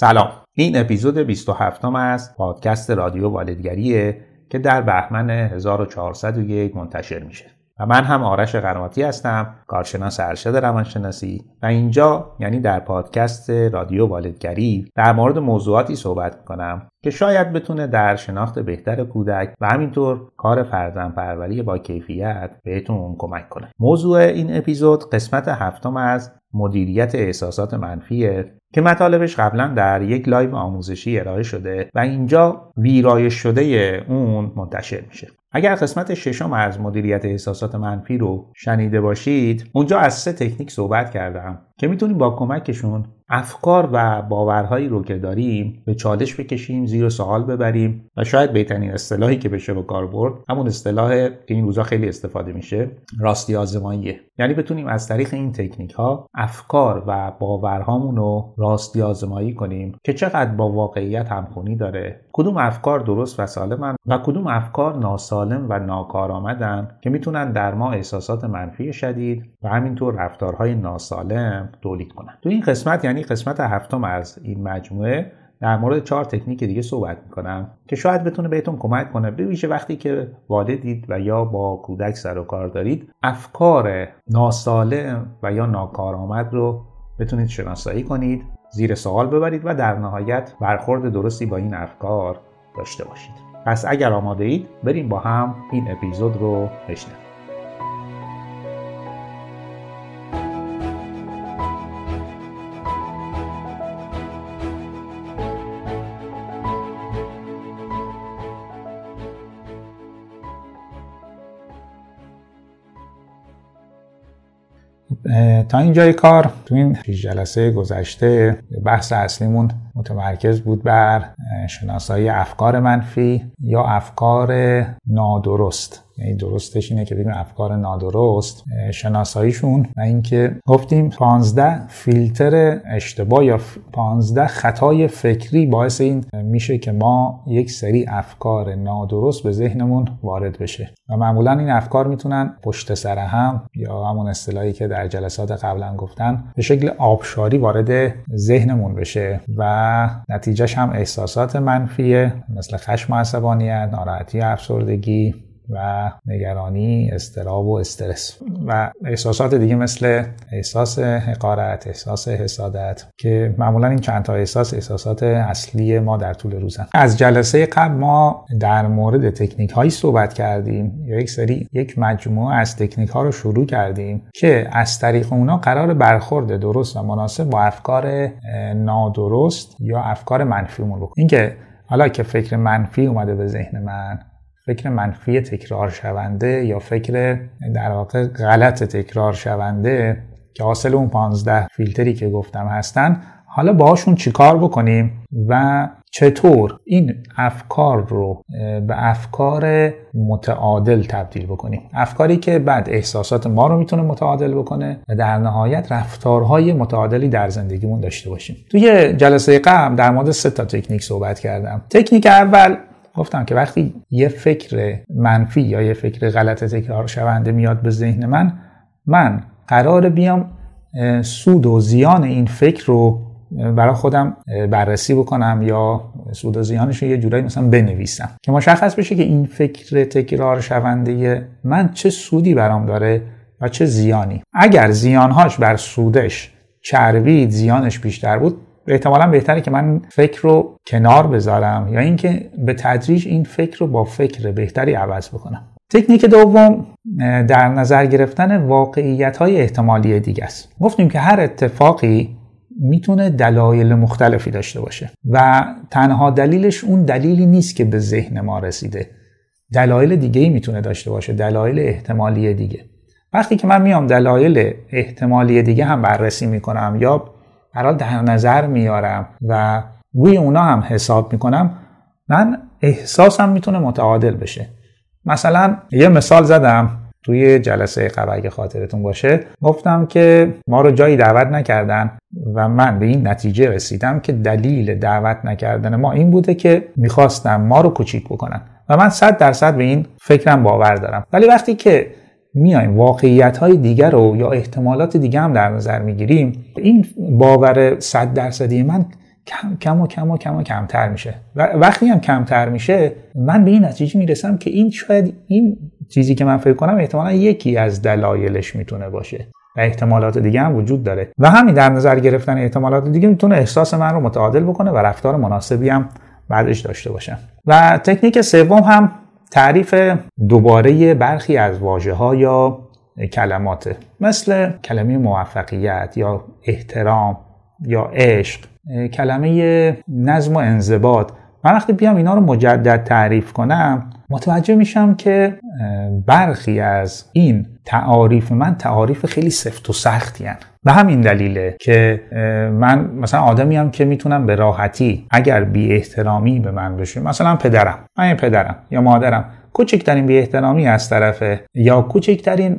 سلام. این اپیزود 27 از پادکست رادیو والدگریه که در بهمن 1401 منتشر میشه. و من هم آرش قرماتی هستم کارشناس ارشد روانشناسی و اینجا یعنی در پادکست رادیو والدگری در مورد موضوعاتی صحبت می‌کنم که شاید بتونه در شناخت بهتر کودک و همینطور کار فرزند پروری با کیفیت بهتون کمک کنه. موضوع این اپیزود قسمت هفتم از مدیریت احساسات منفیه که مطالبش قبلا در یک لایو آموزشی ارائه شده و اینجا ویرایش شده اون منتشر میشه. اگر قسمت ششم از مدیریت احساسات منفی رو شنیده باشید اونجا از سه تکنیک صحبت کردم. که می‌تونیم با کمکشون افکار و باورهایی رو که داریم به چالش بکشیم زیر سوال ببریم و شاید بهترین اصطلاحی که بشه به کار برد همون اصطلاح که این روزا خیلی استفاده میشه راستی آزماییه. یعنی بتونیم از طریق این تکنیک ها افکار و باورهامون رو راستی آزمایی کنیم که چقدر با واقعیت همخونی داره. کدوم افکار درست و سالمن و کدوم افکار ناسالم و ناکارآمدن که می‌تونن در ما احساسات منفی شدید و همینطور رفتارهای ناسالم تولید کنن. تو این قسمت یعنی قسمت هفتم از این مجموعه در مورد چهار تکنیک دیگه صحبت می‌کنم که شاید بتونه بهتون کمک کنه. ویژه وقتی که والدید و یا با کودک سر و کار دارید افکار ناسالم و یا ناکارآمد رو بتونید شناسایی کنید زیر سوال ببرید و در نهایت برخورد درستی با این افکار داشته باشید. پس اگر آماده اید بریم با هم این اپیزود رو بشنویم. تا اینجای کار. تو این جلسه گذشته بحث اصلیمون متمرکز بود بر شناسایی افکار منفی یا افکار نادرست. درستش اینه که بگیم افکار نادرست شناساییشون و اینکه گفتیم 15 فیلتر اشتباه یا 15 خطای فکری باعث این میشه که ما یک سری افکار نادرست به ذهنمون وارد بشه. و معمولا این افکار می‌تونن پشت سر هم یا همون اصطلاحی که در جلسات قبلا گفتن به شکل آبشاری وارد ذهنمون بشه و نتیجهش هم احساسات منفیه مثل خشم و عصبانیت ناراحتی افسردگی و نگرانی استراب و استرس. و احساسات دیگه مثل احساس حقارت احساس حسادت که معمولا این چند تا احساس احساسات اصلی ما در طول روزن. از جلسه قبل ما در مورد تکنیک هایی صحبت کردیم. یا یک سری یک مجموعه از تکنیک ها رو شروع کردیم که از طریق اونا قرار برخورد درست و مناسب با افکار نادرست یا افکار منفیمون بکنیم اینکه حالا که فکر منفی اومده به ذهن من فکر منفی تکرار شونده یا فکر در واقع غلط تکرار شونده که حاصل اون 15 فیلتری که گفتم هستن حالا باهاشون چیکار بکنیم و چطور این افکار رو به افکار متعادل تبدیل بکنیم؟ افکاری که بعد احساسات ما رو می‌تونه متعادل بکنه و در نهایت رفتارهای متعادلی در زندگیمون داشته باشیم. توی جلسه قبل در مورد سه تا تکنیک صحبت کردم. تکنیک اول گفتم که وقتی یه فکر منفی یا یه فکر غلط تکرار شونده میاد به ذهن من من قرار بیام سود و زیان این فکر رو برای خودم بررسی بکنم یا سود و زیانش رو یه جورایی مثلا بنویسم. که مشخص بشه که این فکر تکرار شونده من چه سودی برام داره و چه زیانی. اگر زیانهاش بر سودش چربید زیانش بیشتر بود احتمالا بهتره که من فکر رو کنار بذارم یا اینکه به تدریج این فکر رو با فکر بهتری عوض بکنم. تکنیک دوم در نظر گرفتن واقعیت های احتمالی دیگه است. گفتیم که هر اتفاقی می‌تونه دلایل مختلفی داشته باشه و تنها دلیلش اون دلیلی نیست که به ذهن ما رسیده. دلایل دیگه ای می‌تونه داشته باشه دلایل احتمالی دیگه. وقتی که من میام دلایل احتمالی دیگه هم بررسی می‌کنم یا برای در نظر میارم و روی اونا هم حساب می‌کنم من احساسم می‌تونه متعادل بشه. مثلا یه مثال زدم توی جلسه قبل اگه خاطرتون باشه. گفتم که ما رو جایی دعوت نکردن و من به این نتیجه رسیدم که دلیل دعوت نکردن ما این بوده که می‌خواستم ما رو کوچیک بکنن. و من صد درصد به این فکرم باور دارم. ولی وقتی که میایم. واقعیت های دیگر رو یا احتمالات دیگه هم در نظر می‌گیریم. این باور صد درصدی من کم کم و کم و کم و کمتر میشه. و وقتی هم کمتر میشه من به این نتیجه می‌رسم که این شاید این چیزی که من فکر کنم احتمالا یکی از دلایلش می‌تونه باشه. و احتمالات دیگه هم وجود داره. و همین در نظر گرفتن احتمالات دیگه می‌تونه احساس من رو متعادل بکنه و رفتار مناسبی هم بعدش داشته باشم. و تکنیک سوم هم تعریف دوباره برخی از واژه ها یا کلمات مثل کلمه موفقیت یا احترام یا عشق کلمه نظم و انضباط من وقتی بیام اینا رو مجدد تعریف کنم متوجه میشم که برخی از این تعاریف من تعاریف خیلی سفت و سختی هن. به همین دلیله که من مثلا آدمی هم که می‌تونم به راحتی اگر بی احترامی به من بشه مثلا پدرم من پدرم یا مادرم کوچکترین بی احترامی از طرف یا کوچکترین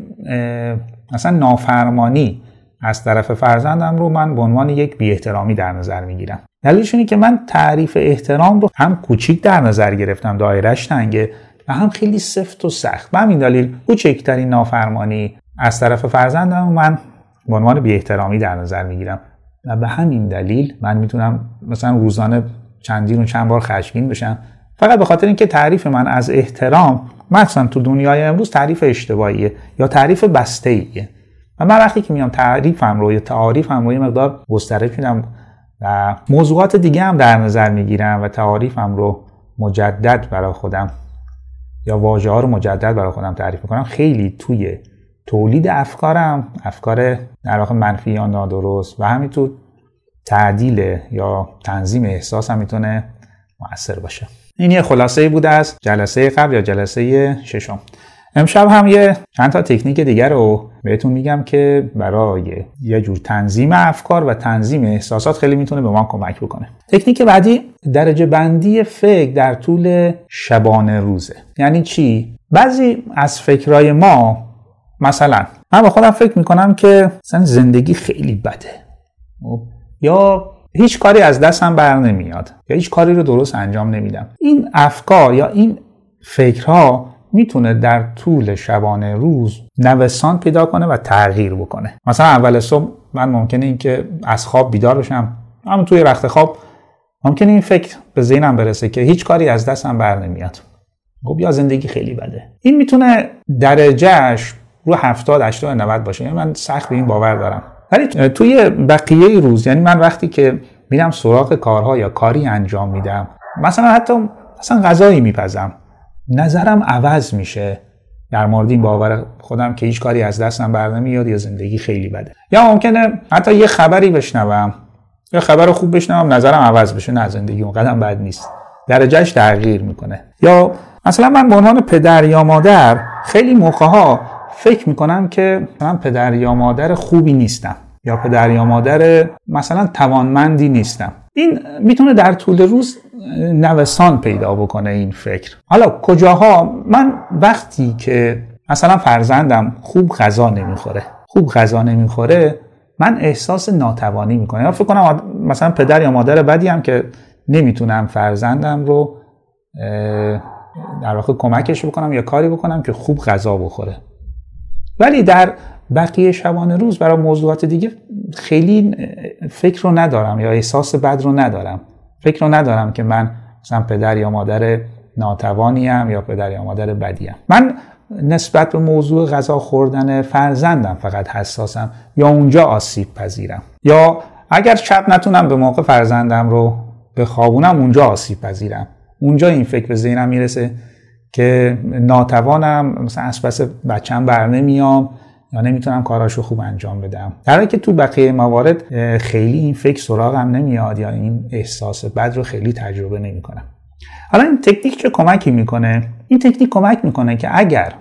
مثلا نافرمانی از طرف فرزندم رو من به عنوان یک بی احترامی در نظر می‌گیرم. دلیلش اینه که من تعریف احترام رو هم کوچیک در نظر گرفتم دایرش تنگه و هم خیلی سفت و سخت. به همین دلیل کوچکترین نافرمانی از طرف فرزندم من به عنوان بی احترامی در نظر می‌گیرم. و به همین دلیل من می‌تونم مثلا روزانه چندین و چند بار خشمگین بشم. فقط به خاطر اینکه تعریف من از احترام مثلا تو دنیای امروز تعریف اشتباهیه یا تعریف بسته ایه و من وقتی که میام تعریفم رو یا تعاریفم رو یه مقدار گسترش میدم و موضوعات دیگه هم در نظر می‌گیرم و تعاریفم رو مجدد برای خودم یا واژه ها رو مجدد برای خودم تعریف می‌کنم خیلی توی تولید افکارم افکار در واقع منفی یا نادرست و همینطور تعدیل یا تنظیم احساس هم می‌تونه مؤثر باشه. این یه خلاصه بود از جلسه قبل یا جلسه ششم. امشب هم یه چند تا تکنیک دیگر رو بهتون میگم که برای یه جور تنظیم افکار و تنظیم احساسات خیلی می‌تونه به ما کمک بکنه. تکنیک بعدی درجه بندی فکر در طول شبانه روزه. یعنی چی؟ بعضی از فکرهای ما مثلا. من با خودم فکر می‌کنم که مثلا زندگی خیلی بده. خب؟ یا هیچ کاری از دستم بر نمیاد. یا هیچ کاری رو درست انجام نمیدم. این افکار یا این فکرها می‌تونه در طول شبانه روز نوسان پیدا کنه و تغییر بکنه. مثلا اول صبح من ممکنه این که از خواب بیدار بشم. اما توی رخت خواب ممکنه این فکر به ذهنم برسه که هیچ کاری از دستم بر نمیاد. خب؟ یا زندگی خیلی بده. این می‌تونه درجهش رو 70 80 90 باشه. یعنی من سخت به این باور دارم. ولی توی بقیه روز یعنی من وقتی که میرم سراغ کارها یا کاری انجام میدم مثلا حتی مثلا غذایی میپزم نظرم عوض میشه. در مورد این باور خودم که هیچ کاری از دستم بر نمیاد یا زندگی خیلی بده. یا ممکنه حتی یه خبری بشنوم یا خبر خوب بشنوم نظرم عوض بشه. نه زندگی اونقدر بد نیست. درجهش تغییر می‌کنه. یا مثلا من به عنوان پدر یا مادر خیلی موقع ها فکر می‌کنم که من پدر یا مادر خوبی نیستم یا پدر یا مادر مثلا توانمندی نیستم. این می‌تونه در طول روز نوسان پیدا بکنه این فکر. حالا کجاها؟ من وقتی که مثلا فرزندم خوب غذا نمی‌خوره خوب غذا نمی‌خوره من احساس ناتوانی می‌کنم. یا فکر کنم مثلا پدر یا مادر بدی هم که نمی‌تونم فرزندم رو در واقع کمکش بکنم یا کاری بکنم که خوب غذا بخوره. ولی در بقیه شبانه روز برای موضوعات دیگه خیلی فکر رو ندارم یا احساس بد رو ندارم. فکر رو ندارم که من مثلا پدر یا مادر ناتوانیم یا پدر یا مادر بدیم. من نسبت به موضوع غذا خوردن فرزندم فقط حساسم یا اونجا آسیب پذیرم. یا اگر شب نتونم به موقع فرزندم رو به خوابونم اونجا آسیب پذیرم. اونجا این فکر به ذهنم می‌رسه که ناتوانم مثلا از پس بچم بر نمیام یا نمی‌تونم کاراشو خوب انجام بدم. در که تو بقیه موارد خیلی این فکر سراغم نمیاد یا این احساس بد رو خیلی تجربه نمی‌کنم. حالا این تکنیک چه کمکی می‌کنه؟ این تکنیک کمک می‌کنه که اگر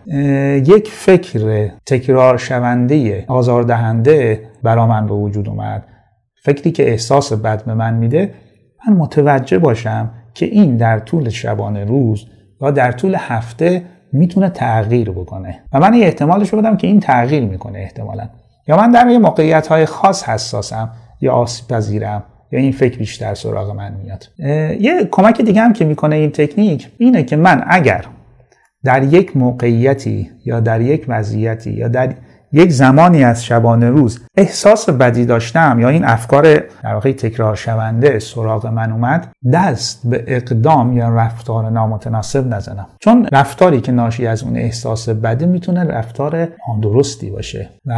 یک فکر تکرار شونده آزاردهنده برا من به وجود اومد فکری که احساس بد به من میده من متوجه باشم که این در طول شبانه روز یا در طول هفته می‌تونه تغییر بکنه. و من یه احتمالش بدم که این تغییر می‌کنه احتمالا. یا من در یه موقعیت های خاص حساسم یا آسیب پذیرم یا این فکر بیشتر سراغ من میاد. یه کمک دیگه هم که می‌کنه این تکنیک اینه که من اگر در یک موقعیتی یا در یک وضعیتی یا در یک زمانی از شبانه روز احساس بدی داشتم یا این افکار در واقع تکرار شونده سراغ من اومد دست به اقدام یا رفتار نامتناسب نزنم. چون رفتاری که ناشی از اون احساس بده می‌تونه رفتار نادرستی باشه. و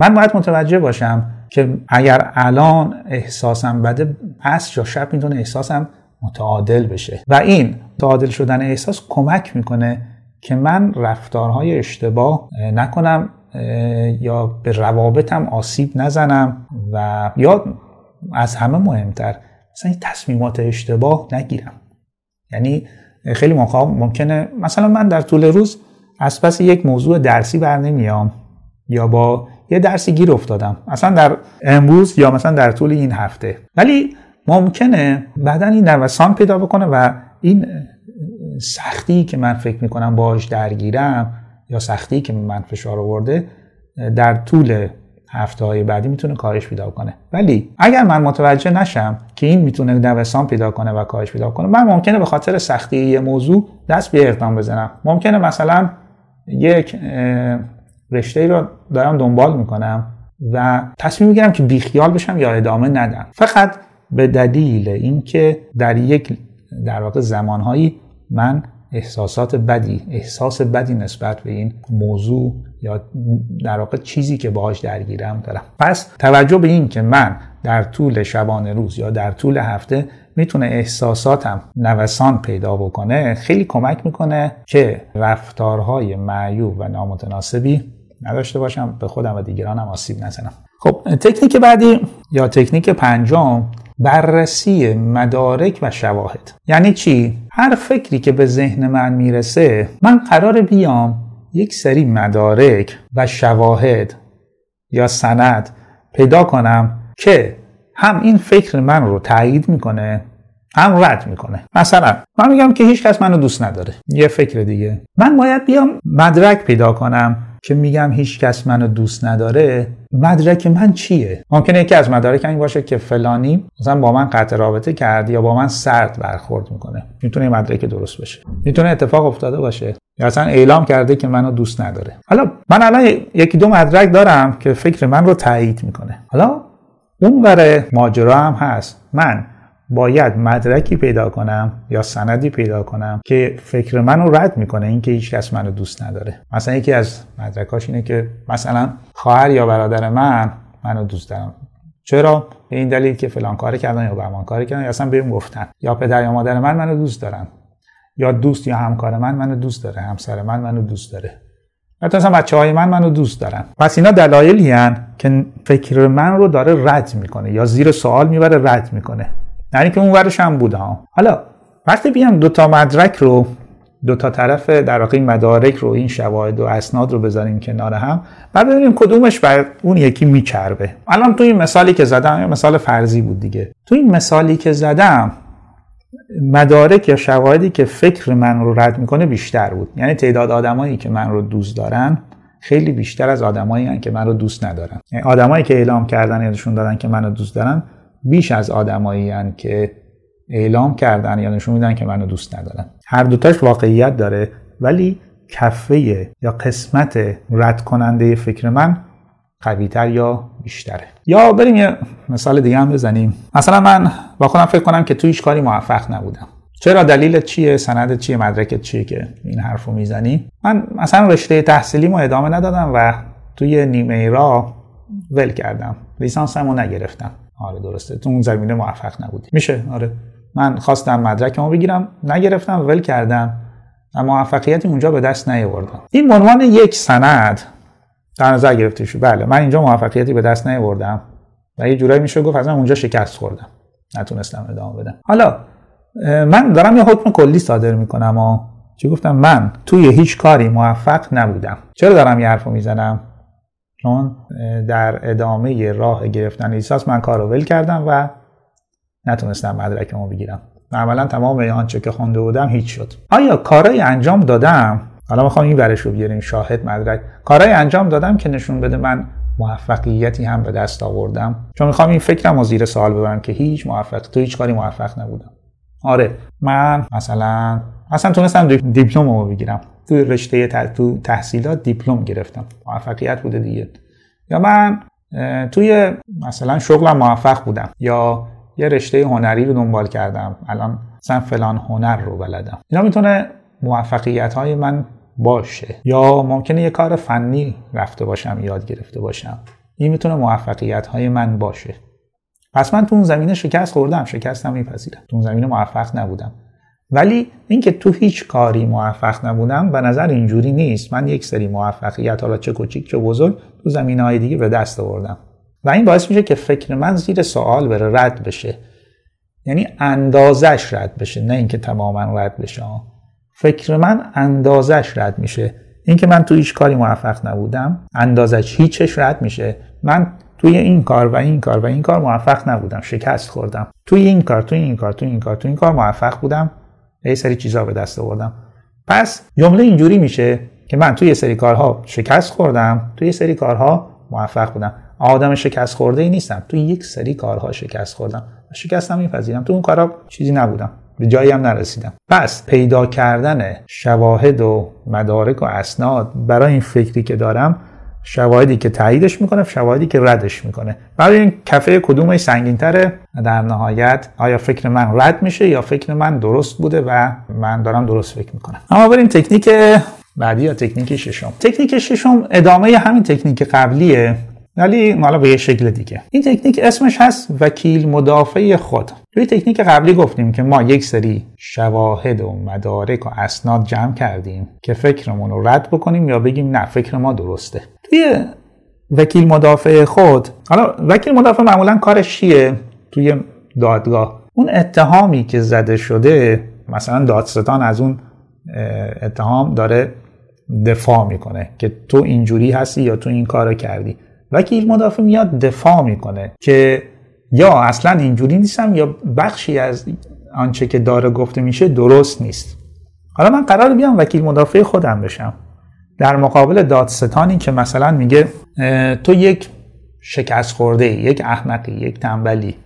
من باید متوجه باشم که اگر الان احساسم بده پس یا شب می‌تونه احساسم متعادل بشه. و این متعادل شدن احساس کمک می‌کنه که من رفتارهای اشتباه نکنم یا به روابطم آسیب نزنم و یا از همه مهمتر مثلا تصمیمات اشتباه نگیرم. یعنی خیلی موقع ممکنه مثلا من در طول روز از پس یک موضوع درسی بر نمیام یا با یه درسی گیر افتادم اصلا در امروز یا مثلا در طول این هفته. ولی ممکنه بعدا این نوسان پیدا بکنه و این سختی که من فکر می‌کنم باش درگیرم یا سختی که من فشار آورده در طول هفته های بعدی می‌تونه کاهش پیدا کنه. ولی اگر من متوجه نشم که این می‌تونه نوسان پیدا کنه و کاهش پیدا کنه من ممکنه به خاطر سختی یه موضوع دست به اقدام بزنم. ممکنه مثلا یک رشته رو دارم دنبال می‌کنم و تصمیم می‌گیرم که بیخیال بشم یا ادامه ندم. فقط به دلیل اینکه در یک در واقع زمانهایی من احساسات بدی احساس بدی نسبت به این موضوع یا در واقع چیزی که باهاش درگیرم دارم. پس توجه به این که من در طول شبانه روز یا در طول هفته می‌تونه احساساتم نوسان پیدا بکنه خیلی کمک می‌کنه که رفتارهای معیوب و نامتناسبی نداشته باشم به خودم و دیگرانم آسیب نزنم. خب تکنیک بعدی یا تکنیک پنجم بررسی مدارک و شواهد. یعنی چی؟ هر فکری که به ذهن من می‌رسه من قرار بیام یک سری مدارک و شواهد یا سند پیدا کنم که هم این فکر من رو تایید می‌کنه هم رد می‌کنه. مثلا من میگم که هیچ کس منو دوست نداره. یه فکر دیگه. من باید بیام مدرک پیدا کنم که میگم هیچ کس منو دوست نداره مدرک من چیه؟ ممکنه یکی از مدارک این باشه که فلانی مثلا با من قطع رابطه کرد یا با من سرد برخورد می‌کنه. می‌تونه مدرک درست باشه می‌تونه اتفاق افتاده باشه. یا اصلا اعلام کرده که منو دوست نداره. حالا من الان یکی دو مدرک دارم که فکر من رو تایید می‌کنه. حالا اون بره ماجرا هم هست. من باید مدرکی پیدا کنم یا سندی پیدا کنم که فکر منو رد می‌کنه اینکه هیچ کس منو دوست نداره. مثلا یکی از مدرکاش اینه که مثلا خواهر یا برادر من منو دوست دارم چرا؟ به این دلیل که فلان کار کردن یا بهمان کار کردن یا اصلا بهم گفتن. یا پدر یا مادر من منو دوست دارن. یا دوست یا همکار من منو دوست داره. همسر من منو دوست داره. حتی اصلا بچه های من منو دوست دارن. پس اینا دلایلی که فکر من رو داره رد می‌کنه یا زیر سوال می‌بره رد می‌کنه. یعنی که اون ورش هم بوده حالا وقتی بیام دو تا مدرک رو دو تا طرف در واقع مدارک رو این شواهد و اسناد رو بذاریم کنار هم بعد ببینیم کدومش بر اون یکی میچربه. الان تو این مثالی که زدم مثال فرضی بود دیگه. تو این مثالی که زدم مدارک یا شواهدی که فکر من رو رد می‌کنه بیشتر بود. یعنی تعداد آدمایی که من رو دوست دارن خیلی بیشتر از آدمایی که من رو دوست ندارن. یعنی آدمایی که اعلام کردن یا نشون دادن که منو دوست دارن بیش از آدمایی که اعلام کردن یا نشون میدن که منو دوست ندارن. هر دوتاش واقعیت داره ولی کفه یا قسمت رد کننده فکر من قویتر یا بیشتره. یا بریم یه مثال دیگه هم بزنیم. مثلا من با خودم فکر کنم که تو هیچ کاری موفق نبودم. چرا؟ دلیل چیه؟ سند چیه؟ مدرکت چیه که این حرف رو می‌زنی؟ من مثلا رشته تحصیلی ما ادامه ندادم و توی نیمه را ول کردم. لیسانسمو نگرفتم. آره درسته. تو اون زمینه موفق نبودی. میشه؟ آره. من خواستم مدرکمو بگیرم نگرفتم ول کردم و موفقیتی اونجا به دست نیاوردم. این به عنوان یک سند در نظر گرفته بله من اینجا موفقیتی به دست نیاوردم و یه جورایی میشه گفت اصلا اونجا شکست خوردم. نتونستم ادامه بدم. حالا من دارم یه حکم کلی صادر می‌کنم و چی گفتم؟ من توی هیچ کاری موفق نبودم. چرا دارم یه حرفو می‌زنم؟ چون در ادامه راه گرفتن لیسانس من کار ول کردم و نتونستم مدرکمو بگیرم. و عملا تمام آنچه که خونده بودم هیچ شد. آیا کارای انجام دادم؟ حالا می‌خوام این ورش رو بیاریم شاهد مدرک. کارهای انجام دادم که نشون بده من موفقیتی هم به دست آوردم. چون می‌خوام این فکرم رو زیر سوال ببرم که هیچ موفق تو هیچ کاری موفق نبودم. آره من مثلا اصلا تونستم دیپلم رو بگیرم. تو رشته تحصیلات دیپلم گرفتم. موفقیت بوده دیگه. یا من توی مثلا شغلم موفق بودم. یا یه رشته هنری رو دنبال کردم. الان مثلا فلان هنر رو بلدم. اینا می‌تونه موفقیت های من باشه. یا ممکنه یه کار فنی رفته باشم یاد گرفته باشم. این می‌تونه موفقیت های من باشه. پس من تو اون زمینه شکست خوردم. شکستم میپذیرم. تو اون زمینه موفق نبودم. ولی اینکه تو هیچ کاری موفق نبودم به نظر اینجوری نیست. من یک سری موفقیت حالا چه کوچیک چه بزرگ تو زمینه های دیگه به دست آوردم. و این باعث میشه که فکر من زیر سوال بره رد بشه. یعنی اندازش رد بشه نه اینکه تماما رد بشه. فکر من اندازش رد میشه. اینکه من تو هیچ کاری موفق نبودم اندازش هیچش رد میشه. من توی این کار و این کار و این کار موفق نبودم شکست خوردم. توی این کار توی این کار توی این کار توی این کار موفق بودم. یه سری چیزا به دست آوردم. پس جمله اینجوری میشه که من توی یه سری کارها شکست خوردم توی یه سری کارها موفق بودم. آدم شکست خورده ای نیستم توی یک سری کارها شکست خوردم. شکستم میپذیرم. تو اون کارها چیزی نبودم به جایی هم نرسیدم. پس پیدا کردن شواهد و مدارک و اسناد برای این فکری که دارم شواهدی که تاییدش می‌کنه شواهدی که ردش می‌کنه. برای این کفه کدومش سنگین تره در نهایت آیا فکر من رد میشه یا فکر من درست بوده و من دارم درست فکر می‌کنم؟ اما بریم تکنیک بعدی یا تکنیک ششم. تکنیک ششم ادامه همین تکنیک قبلیه ولی حالا به یه شکل دیگه. این تکنیک اسمش هست وکیل مدافع خود. توی تکنیک قبلی گفتیم که ما یک سری شواهد و مدارک و اسناد جمع کردیم که فکرمون رو رد بکنیم یا بگیم نه فکر ما درسته. توی وکیل مدافع خود حالا وکیل مدافع معمولا کارش چیه؟ توی دادگاه. اون اتهامی که زده شده مثلا دادستان از اون اتهام داره دفاع می‌کنه که تو اینجوری هستی یا تو این کارو کردی. وکیل مدافع میاد دفاع می‌کنه که یا اصلا اینجوری نیستم یا بخشی از آنچه که داره گفته میشه درست نیست. حالا من قرار بیام وکیل مدافع خودم بشم. در مقابل دادستانی که مثلا میگه تو یک شکست خورده یک احمقی یک تنبلی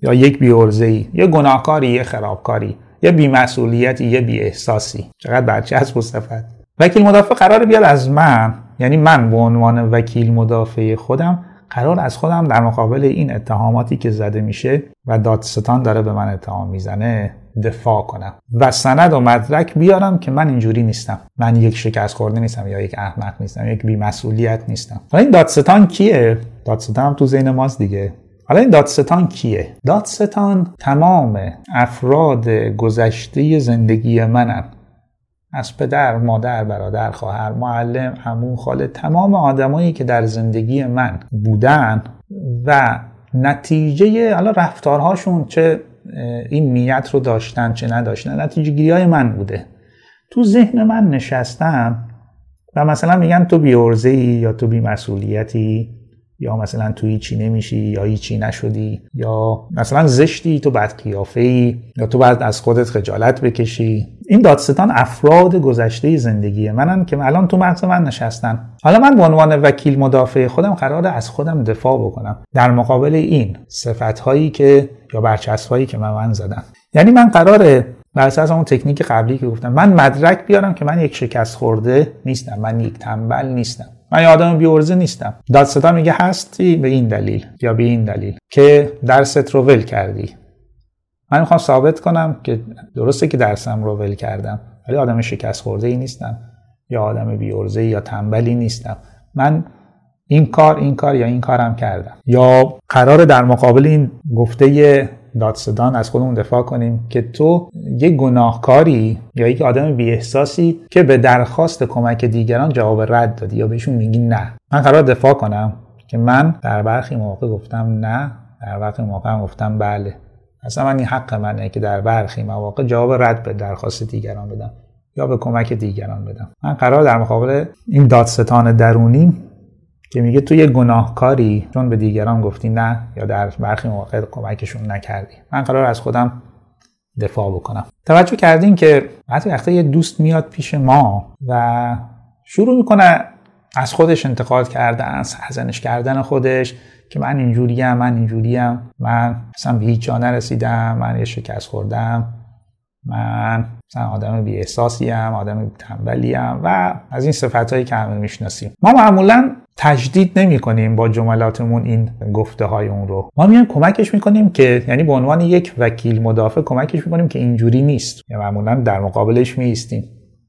یا یک بیورزه ای گناهکاری یا خرابکاری یا بیمسئولیتی یا بی احساسی چقدر برچسب و صفت وکیل مدافع قرار بیاد از من یعنی من به عنوان وکیل مدافع خودم قرار از خودم در مقابل این اتهاماتی که زده میشه و دادستان داره به من اتهام می‌زنه دفاع کنم و سند و مدرک بیارم که من اینجوری نیستم. من یک شکست خورده نیستم یا یک احمق نیستم یک بیمسئولیت نیستم. حالا این دادستان کیه؟ دادستان هم تو ذهن ماست دیگه. حالا این دادستان کیه؟ دادستان تمام افراد گذشته زندگی منم. از پدر، مادر، برادر، خواهر، معلم، همون خاله تمام آدمایی که در زندگی من بودن و نتیجه حالا رفتارهاشون چه این نیت رو داشتن چه نداشتن نتیجه گیری های من بوده. تو ذهن من نشستم و مثلا میگن تو بیورزه ای یا تو بیمسئولیتی؟ یا مثلا تو هیچی نمیشی یا هیچی نشدی یا مثلا زشتی تو بد قیافه ای یا تو باید از خودت خجالت بکشی. این دادستان افراد گذشته زندگی منن که الان تو مغز من نشستن. حالا من به عنوان وکیل مدافع خودم قراره از خودم دفاع بکنم. در مقابل این صفت هایی که یا برچسب هایی که من من زدن یعنی من قراره بر اساس اون تکنیک قبلی که گفتم من مدرک بیارم که من یک شکست خورده نیستم. من یک تنبل نیستم. من یه آدم بیورزه نیستم. دادستان میگه هستی؟ به این دلیل یا به این دلیل که درست رو ول کردی. من می‌خوام ثابت کنم که درسته که درسم رو ول کردم ولی آدم شکست خورده ای نیستم یا آدم بیورزه یا تنبلی نیستم. من این کار این کار یا این کارم کردم. یا قرار در مقابل این گفته دادستان از خودمون دفاع کنیم که تو یک گناهکاری یا یک آدم بی احساسی که به درخواست کمک دیگران جواب رد دادی یا بهشون میگی نه. من قرار دفاع کنم که من در برخی موقع گفتم نه در برخی موقع گفتم بله. اصلا من این حق منه که در برخی مواقع جواب رد به درخواست دیگران بدم یا به کمک دیگران بدم. من قرار در مقابل این دادستان درونی که میگه تو یه گناهکاری چون به دیگران گفتی نه یا در برخی مواقع کمکشون نکردی. من قرار از خودم دفاع بکنم. توجه کردین که بعضی وقتا یه دوست میاد پیش ما و شروع می‌کنه از خودش انتقاد کردن از کردن خودش که من اینجوریم من اینجوریم من اصلا به هیچ جا نرسیدم من یه شکست خوردم. من مثلا آدم بی احساسی هم آدم تنبلی هم و از این صفت هایی که همه می‌شناسیم. ما معمولا تجدید نمی کنیم با جملاتمون این گفته های اون رو. ما میایم کمکش می‌کنیم که یعنی به عنوان یک وکیل مدافع کمکش می‌کنیم که اینجوری نیست. یعنی معمولا در مقابلش میستیم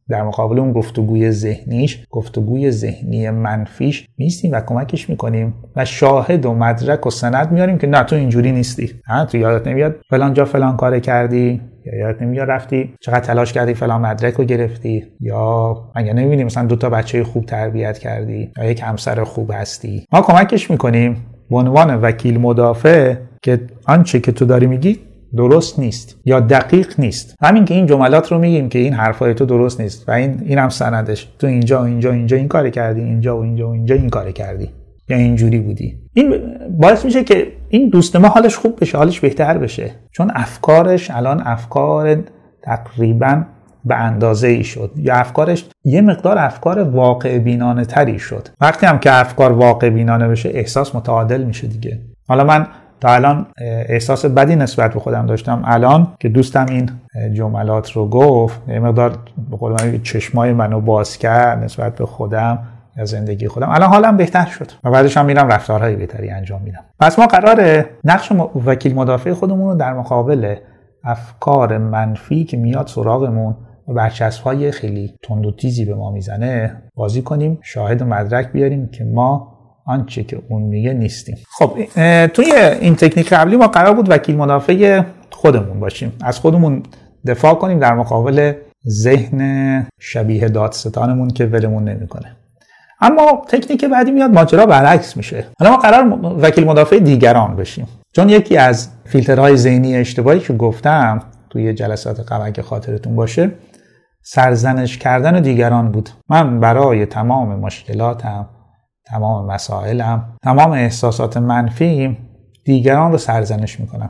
در مقابل اون گفتگوی ذهنیش گفتگوی ذهنی منفیش میستیم و کمکش می‌کنیم و شاهد و مدرک و سند میاریم که نه تو اینجوری نیستی. نه تو یادت نمیاد فلان جا فلان کار کردی. یا یادت نمیاد رفتی چقدر تلاش کردی فلان مدرک رو گرفتی یا مگه نمی‌بینی مثلا دو تا بچه خوب تربیت کردی یا یک همسر خوب هستی. ما کمکش می‌کنیم. به عنوان وکیل مدافع که آنچه که تو داری میگی درست نیست یا دقیق نیست. همین که این جملات رو میگیم که این حرفای تو درست نیست و این اینم سندش. تو اینجا و اینجا اینجا این کار کردی اینجا و اینجا و اینجا این کار کردی. یا اینجوری بودی. این باعث میشه که این دوست ما حالش خوب بشه حالش بهتر بشه. چون افکارش الان افکار تقریبا به اندازه ای شد. یا افکارش یه مقدار افکار واقع بینانه تری شد. وقتی هم که افکار واقع بینانه بشه احساس متعادل میشه دیگه. حالا من تا الان احساس بدی نسبت به خودم داشتم. الان که دوستم این جملات رو گفت یه مقدار به قول من چشمای منو باز کرد نسبت به خودم. یا زندگی خودم. الان حالم بهتر شد. و بعدش هم میرم رفتارهای بهتری انجام میدم. پس ما قراره نقش وکیل مدافع خودمون رو در مقابل افکار منفی که میاد سراغمون و برچسب های خیلی تند و تیزی به ما می‌زنه بازی کنیم شاهد و مدرک بیاریم که ما آنچه که اون میگه نیستیم. خب توی این تکنیک قبلی ما قرار بود وکیل مدافع خودمون باشیم. از خودمون دفاع کنیم در مقابل ذهن شبیه دادستانمون که ولمون نمی‌کنه. اما تکنیک بعدی میاد ماجرا برعکس میشه. حالا ما قرار وکیل مدافع دیگران بشیم. چون یکی از فیلترهای ذهنی اشتباهی که گفتم توی جلسات قبل که خاطرتون باشه سرزنش کردن دیگران بود. من برای تمام مشکلاتم تمام مسائلم تمام احساسات منفی دیگران رو سرزنش می‌کنم.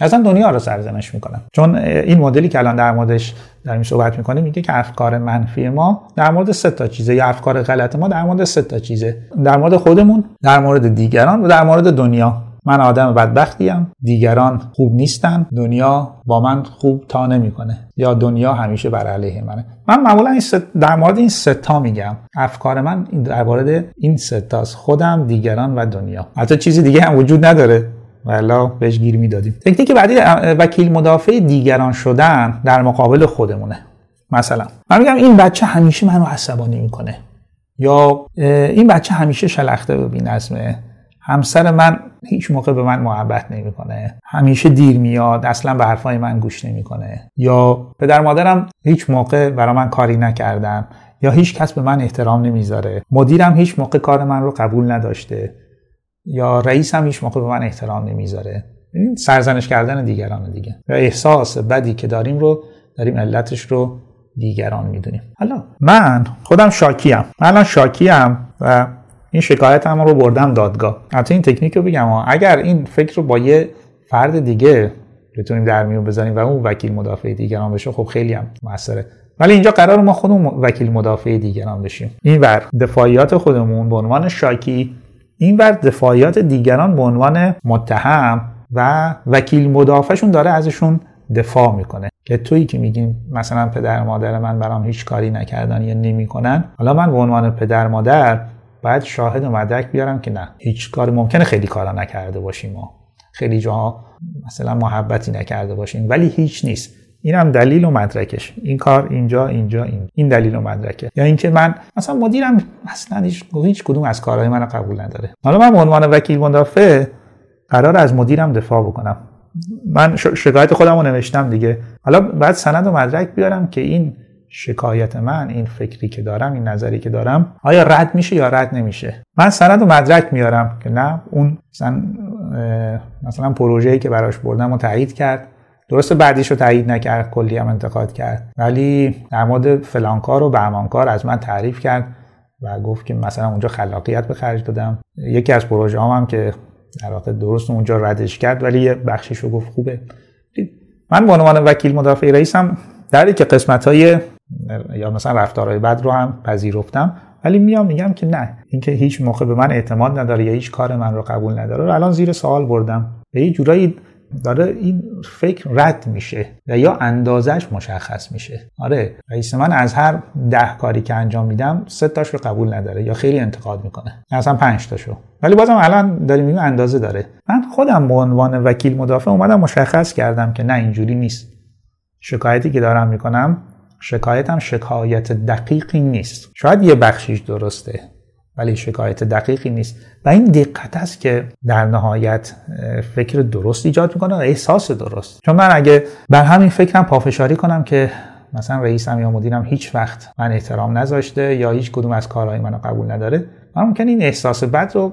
اصلا دنیا رو سرزنش می‌کنم چون این مدلی که الان در موردش داریم صحبت می‌کنیم میگه که افکار منفی ما در مورد سه تا چیزه. یا افکار غلط ما در مورد سه تا چیزه. در مورد خودمون در مورد دیگران و در مورد دنیا. من آدم بدبختیم دیگران خوب نیستن دنیا با من خوب تا نمی‌کنه. یا دنیا همیشه بر علیه منه. من معمولا این در مورد این ستا میگم. افکار من در مورد این ستاست خودم دیگران و دنیا. حتی چیزی دیگه هم وجود نداره. والا بهش گیر می‌دادیم. تکنیک بعدی وکیل مدافع دیگران شدن در مقابل خودمونه. مثلا من میگم این بچه همیشه منو عصبانی می‌کنه. یا این بچه همیشه شلخته و بی‌نظمه. همسر من هیچ موقع به من محبت نمی‌کنه. همیشه دیر میاد اصلا به حرفای من گوش نمی‌کنه. یا پدر مادرم هیچ موقع برای من کاری نکردن. یا هیچ کس به من احترام نمی‌ذاره. مدیرم هیچ موقع کار من رو قبول نداشته. یا رئیسم هیچ موقع به من احترام نمی‌ذاره. این سرزنش کردن دیگران دیگه. و احساس بدی که داریم رو داریم علتش رو دیگران می‌دونیم. حالا من خودم شاکیم. من الان شاکیم و این شکایت هم رو بردم دادگاه. حتی این تکنیک رو بگم اگر این فکر رو با یه فرد دیگه بتونیم در میون بزنیم و اون وکیل مدافع دیگران بشه خب خیلی هم موثره. ولی اینجا قرار ما خودمون وکیل مدافع دیگران بشیم. این ور دفاعیات خودمون به عنوان شاکی این ور دفاعیات دیگران به عنوان متهم و وکیل مدافعشون داره ازشون دفاع می‌کنه. که تویی که میگیم مثلا پدر مادر من برام هیچ کاری نکردن یا نمی‌کنن حالا من به عنوان پدر مادر باید شاهد و مدرک بیارم که نه هیچ کار ممکنه خیلی کارا نکرده باشیم ما. خیلی جاها مثلا محبتی نکرده باشیم ولی هیچ نیست. این هم دلیل و مدرکش. این کار اینجا اینجا این این دلیل و مدرکه. یا اینکه من مثلا مدیرم اصلا هیچ, هیچ کدوم از کارهای من قبول نداره. حالا من به عنوان وکیل مدافع قرار از مدیرم دفاع بکنم. من شکایت خودم رو نوشتم دیگه. حالا بعد سند و مدرک بیارم که این شکایت من این فکری که دارم این نظری که دارم آیا رد میشه یا رد نمیشه؟ من سند و مدرک میارم که نه اون مثلا مثلا پروژه‌ای که براش بردم و تایید کرد. درسته بعدیش رو تایید نکرد کلی هم انتقاد کرد. ولی در مورد فلانکار و بهمانکار از من تعریف کرد و گفت که مثلا اونجا خلاقیت به خرج دادم. یکی از پروژه هم, هم که در واقع درست اونجا ردش کرد ولی یه بخشش رو گفت خوبه. من به عنوان وکیل مدافع رئیسم در که قسمت های یا مثلا رفتارهای بد رو هم پذیرفتم ولی میام میگم که نه اینکه هیچ موقع به من اعتماد نداره یا هیچ کار من رو قبول نداره. رو الان زیر سوال بردم. به یه جورایی داره این فکر رد میشه و یا اندازش مشخص میشه. آره رئیس من از هر ده کاری که انجام میدم سه تاش رو قبول نداره یا خیلی انتقاد می‌کنه. اصلا پنج تاشو. ولی بازم الان داریم این اندازه داره. من خودم به عنوان وکیل مدافع اومدم مشخص کردم که نه اینجوری نیست. شکایتی که دارم می‌کنم شکایتم شکایت دقیقی نیست. شاید یه بخشیش درسته. ولی شکایت دقیقی نیست. و این دقت است که در نهایت فکر درست ایجاد می‌کنه و احساس درست. چون من اگه بر همین فکرم پافشاری کنم که مثلا رئیسم یا مدیرم هیچ وقت من احترام نذاشته یا هیچ کدوم از کارهای منو قبول نداره من ممکن این احساس بد رو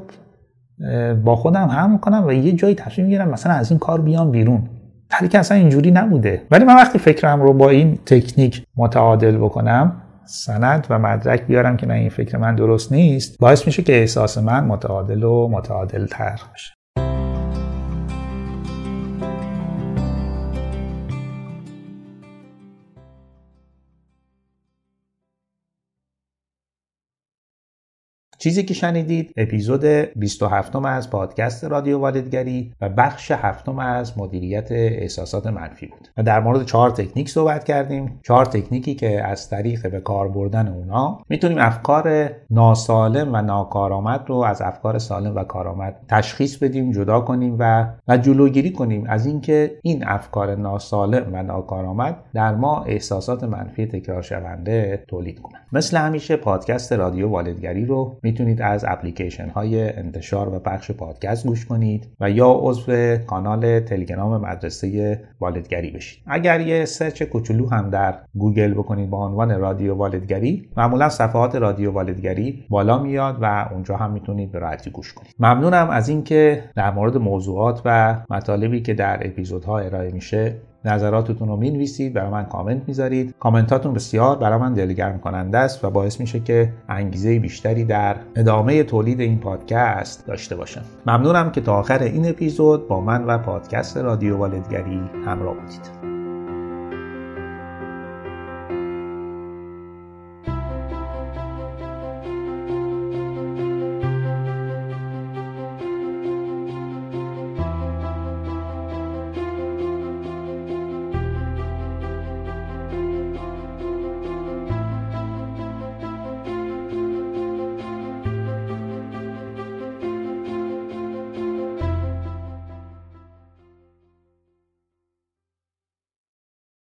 با خودم هم کنم و یه جایی تصمیم می‌گیرم مثلا از این کار بیام بیرون. در که اصلا اینجوری نبوده. ولی من وقتی فکرم رو با این تکنیک متعادل بکنم سند و مدرک بیارم که نه این فکر من درست نیست باعث میشه که احساس من متعادل و متعادل تر بشه چیزی که شنیدید اپیزود 27 از پادکست رادیو والدگری و بخش هفتم از مدیریت احساسات منفی بود. و در مورد چهار تکنیک صحبت کردیم. چهار تکنیکی که از طریق به کار بردن اونا می‌تونیم افکار ناسالم و ناکارآمد رو از افکار سالم و کارآمد تشخیص بدیم جدا کنیم و و جلوگیری کنیم از اینکه این افکار ناسالم و ناکارآمد در ما احساسات منفی تکرار شونده تولید کنند مثل همیشه پادکست رادیو والدگری رو می‌تونید از اپلیکیشن های انتشار و پخش پادکست گوش کنید و یا عضو کانال تلگرام مدرسه والدگری بشید. اگر یه سرچ کوچولو هم در گوگل بکنید با عنوان رادیو والدگری معمولا صفحات رادیو والدگری بالا میاد و اونجا هم می‌تونید به راحتی گوش کنید. ممنونم از اینکه در مورد موضوعات و مطالبی که در اپیزودها ارائه میشه نظراتتون رو می‌نویسید برای من کامنت می‌ذارید. کامنتاتون بسیار برای من دلگرم کننده است و باعث میشه که انگیزه بیشتری در ادامه تولید این پادکست داشته باشم. ممنونم که تا آخر این اپیزود با من و پادکست رادیو والدگری همراه بودید.